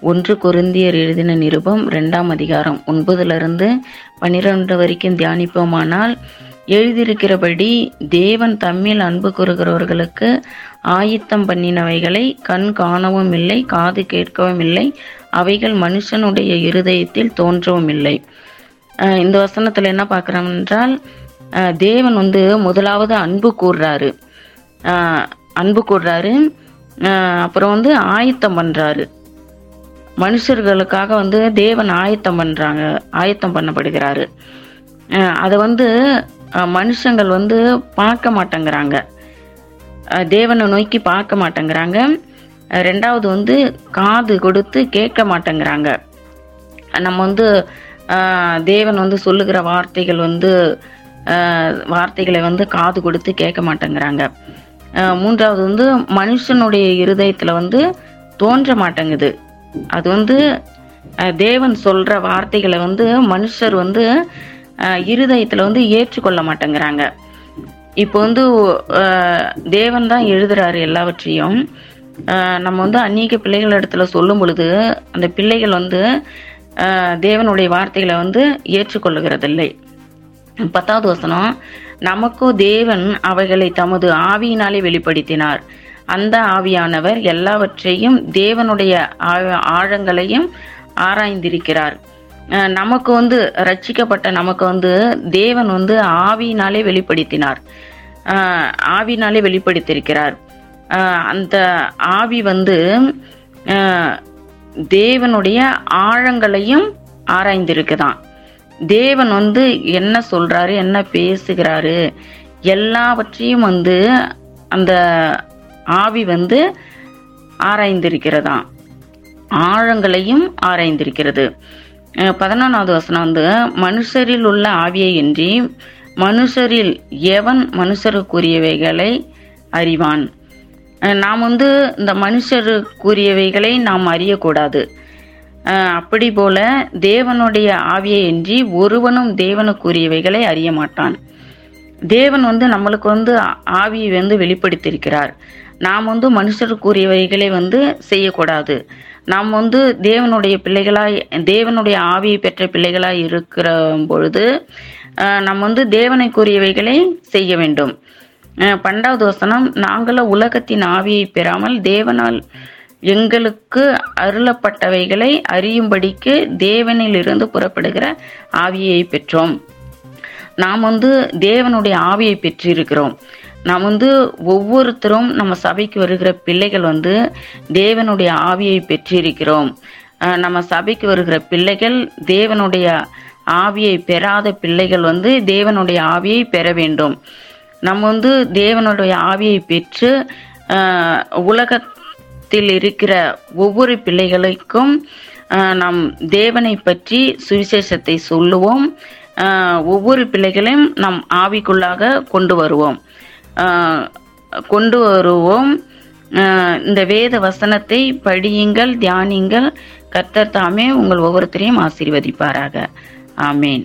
ஒன்று குருந்தியர் எழுதின நிருபம் ரெண்டாம் அதிகாரம் ஒன்பதுலேருந்து பன்னிரெண்டு வரைக்கும் தியானிப்போமானால் எழுதியிருக்கிறபடி தேவன் தம்மில் அன்பு கூறுகிறவர்களுக்கு ஆயத்தம் பண்ணினவைகளை கண் காணவும் இல்லை காது கேட்கவும் இல்லை அவைகள் மனுஷனுடைய இருதயத்தில் தோன்றவும் இல்லை இந்த வசனத்தில் என்ன பார்க்குறோம் என்றால் தேவன் வந்து முதலாவது அன்பு கூறுறாரு. அன்பு கூடுறாரு அப்புறம் வந்து ஆயத்தம் பண்ணுறாரு மனுஷர்களுக்காக வந்து தேவன் ஆயத்தம் பண்ணுறாங்க ஆயத்தம் பண்ணப்படுகிறாரு. அதை வந்து மனுஷங்கள் வந்து பார்க்க மாட்டேங்கிறாங்க. தேவனை நோக்கி பார்க்க மாட்டேங்கிறாங்க. ரெண்டாவது வந்து காது கொடுத்து கேட்க மாட்டேங்கிறாங்க. நம்ம வந்து தேவன் வந்து சொல்லுகிற வார்த்தைகள் வந்து வார்த்தைகளை வந்து காது கொடுத்து கேட்க மாட்டேங்கிறாங்க. மூன்றாவது வந்து மனுஷனுடைய இருதயத்தில் வந்து தோன்ற மாட்டேங்குது. அது வந்து தேவன் சொல்ற வார்த்தைகளை வந்து மனுஷர் வந்து இருதயத்தில் இருதயத்துல வந்து ஏற்றுக்கொள்ள மாட்டேங்கிறாங்க. இப்போ வந்து தேவன் தான் எழுதுறாரு எல்லாவற்றையும். நம்ம வந்து அநேக பிள்ளைகள் இடத்துல சொல்லும் பொழுது அந்த பிள்ளைகள் வந்து ஆஹ், தேவனுடைய வார்த்தைகளை வந்து ஏற்றுக்கொள்ளுகிறதில்லை. பத்தாவது வசனம் நமக்கோ தேவன் அவைகளை தமது ஆவியினாலே வெளிப்படுத்தினார். அந்த ஆவியானவர் எல்லாவற்றையும் தேவனுடைய ஆழ- ஆழங்களையும் ஆராய்ந்திருக்கிறார். நமக்கு வந்து ரட்சிக்கப்பட்ட நமக்கு வந்து தேவன் வந்து ஆவியினாலே வெளிப்படுத்தினார். ஆவினாலே வெளிப்படுத்தியிருக்கிறார். அந்த ஆவி வந்து தேவனுடைய ஆழங்களையும் ஆராய்ந்திருக்குதான். தேவன் வந்து என்ன சொல்றாரு என்ன பேசுகிறாரு எல்லாவற்றையும் வந்து அந்த ஆவி வந்து ஆராய்ந்திருக்கிறதா ஆழங்களையும் ஆராய்ந்திருக்கிறது. பதினொன்றாவது வசனம் வந்து மனுஷரில் உள்ள ஆவியை இன்றி மனுஷரில் எவன் மனுஷருக்குரியவைகளை அறிவான்? நாம் வந்து இந்த மனுஷருக்குரியவைகளை நாம் அறியக்கூடாது. அப்படி போல தேவனுடைய ஆவியை இன்றி ஒருவனும் தேவனுக்குரியவைகளை அறிய மாட்டான் தேவன் வந்து நம்மளுக்கு வந்து ஆவியை வந்து வெளிப்படுத்தியிருக்கிறார். நாம் வந்து மனுஷருக்குரியவைகளை வந்து செய்யக்கூடாது. நாம் வந்து தேவனுடைய பிள்ளைகளாய் தேவனுடைய ஆவியை பெற்ற பிள்ளைகளாய் இருக்கிற பொழுது நம்ம வந்து தேவனுக்குரியவைகளை செய்ய வேண்டும். அஹ், வசனம் நாங்களும் உலகத்தின் ஆவியை பெறாமல் தேவனால் எங்களுக்கு அருளப்பட்டவைகளை அறியும்படிக்கு தேவனிலிருந்து புறப்படுகிற ஆவியை பெற்றோம். நாம் வந்து தேவனுடைய ஆவியை பெற்றிருக்கிறோம். நாம் வந்து ஒவ்வொருத்தரும் நம்ம சபைக்கு வருகிற பிள்ளைகள் வந்து தேவனுடைய ஆவியை பெற்றிருக்கிறோம். நம்ம சபைக்கு வருகிற பிள்ளைகள் தேவனுடைய ஆவியை பெறாத பிள்ளைகள் வந்து தேவனுடைய ஆவியை பெற வேண்டும். நம்ம வந்து தேவனுடைய ஆவியை பெற்று உலகத்தில் இருக்கிற ஒவ்வொரு பிள்ளைகளுக்கும் நம் நாம் தேவனை பற்றி சுவிசேஷத்தை சொல்லுவோம். ஒவ்வொரு பிள்ளைகளையும் நம் ஆவிக்குள்ளாக கொண்டு வருவோம். கொண்டு வருவோம். இந்த வேத வசனத்தை படியுங்கள் தியானிங்கள் கர்த்தர் தாமே உங்கள் ஒவ்வொருத்தரையும் ஆசீர்வதிப்பாராக. ஆமேன்.